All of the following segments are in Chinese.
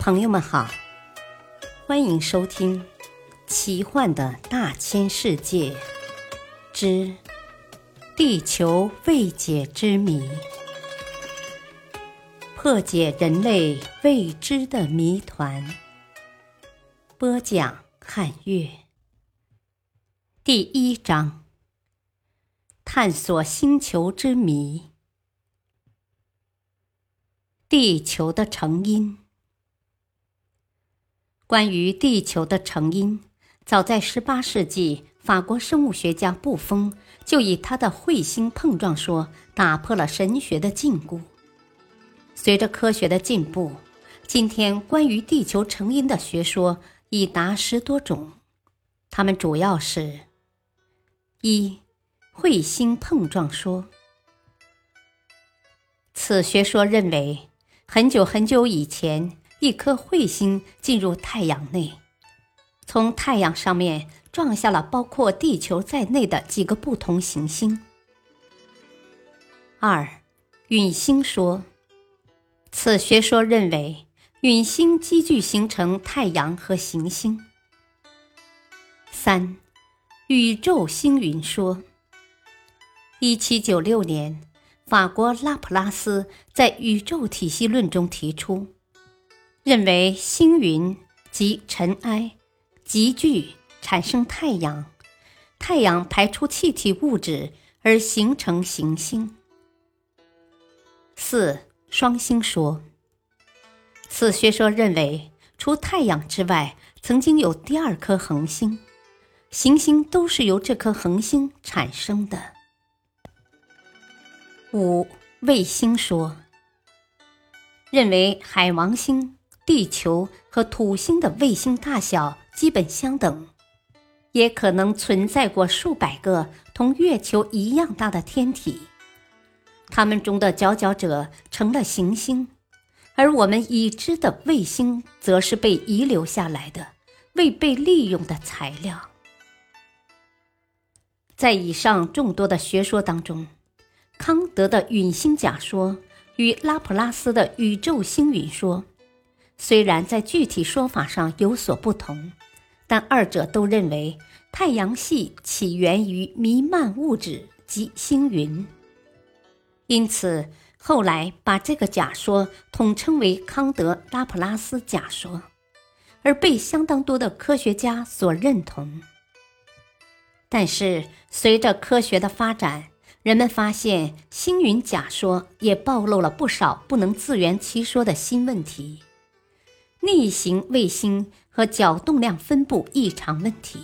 朋友们好，欢迎收听《奇幻的大千世界之地球未解之谜》，破解人类未知的谜团。播讲：汉月。第一章：探索星球之谜。地球的成因。关于地球的成因，早在18世纪，法国生物学家布丰就以他的彗星碰撞说打破了神学的禁锢。随着科学的进步，今天关于地球成因的学说已达十多种，它们主要是：一、彗星碰撞说。此学说认为。很久很久以前，一颗彗星进入太阳内，从太阳上面撞下了包括地球在内的几个不同行星。二，陨星说，此学说认为陨星积聚形成太阳和行星。三，宇宙星云说，一七九六年。法国拉普拉斯在《宇宙体系论》中提出，认为星云及尘埃集聚产生太阳，太阳排出气体物质而形成行星。四双星说，此学说认为，除太阳之外，曾经有第二颗恒星，行星都是由这颗恒星产生的。五卫星说，认为海王星、地球和土星的卫星大小基本相等，也可能存在过数百个同月球一样大的天体，它们中的佼佼者成了行星，而我们已知的卫星则是被遗留下来的未被利用的材料。在以上众多的学说当中。康德的陨星假说与拉普拉斯的宇宙星云说，虽然在具体说法上有所不同，但二者都认为太阳系起源于弥漫物质及星云，因此后来把这个假说统称为康德拉普拉斯假说，而被相当多的科学家所认同。但是随着科学的发展，人们发现星云假说也暴露了不少不能自圆其说的新问题：逆行卫星和角动量分布异常问题。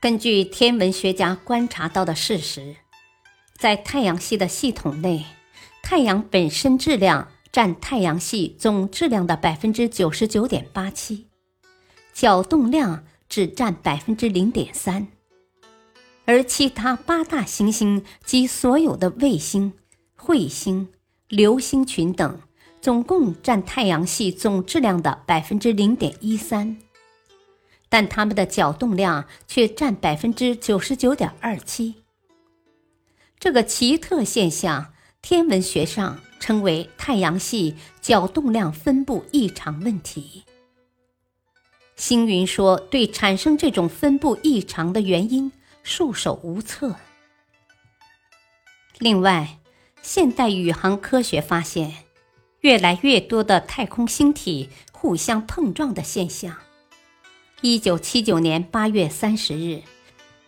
根据天文学家观察到的事实，在太阳系的系统内，太阳本身质量占太阳系总质量的百分之九十九点八七，角动量只占百分之零点三。而其他八大行星及所有的卫星、彗星、流星群等，总共占太阳系总质量的百分之零点一三，但它们的角动量却占百分之九十九点二七。这个奇特现象，天文学上称为太阳系角动量分布异常问题。星云说，对产生这种分布异常的原因。束手无策。另外，现代宇航科学发现，越来越多的太空星体互相碰撞的现象。一九七九年八月三十日，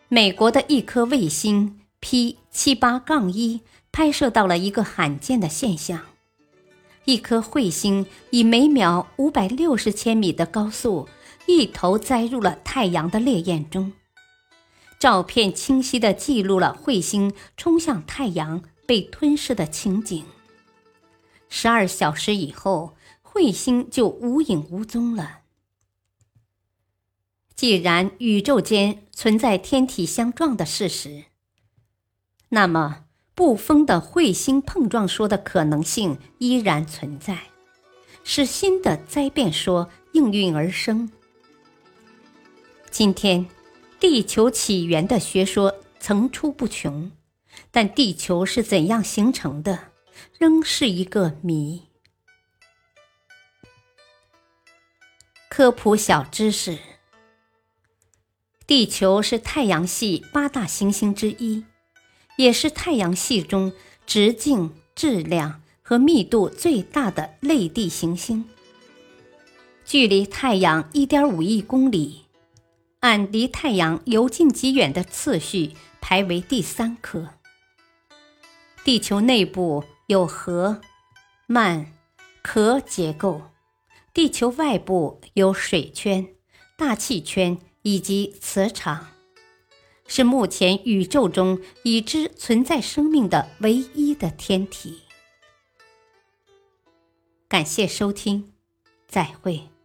美国的一颗卫星 P 七八杠一拍摄到了一个罕见的现象：一颗彗星以每秒五百六十千米的高速，一头栽入了太阳的烈焰中。照片清晰地记录了彗星冲向太阳被吞噬的情景。十二小时以后，彗星就无影无踪了。既然宇宙间存在天体相撞的事实，那么不封的彗星碰撞说的可能性依然存在，是新的灾变说应运而生。今天。地球起源的学说层出不穷，但地球是怎样形成的，仍是一个谜。科普小知识：地球是太阳系八大行星之一，也是太阳系中直径、质量和密度最大的类地行星。距离太阳一点五亿公里，按离太阳由近及远的次序排为第三颗。地球内部有核、幔、壳结构，地球外部有水圈、大气圈以及磁场，是目前宇宙中已知存在生命的唯一的天体。感谢收听，再会。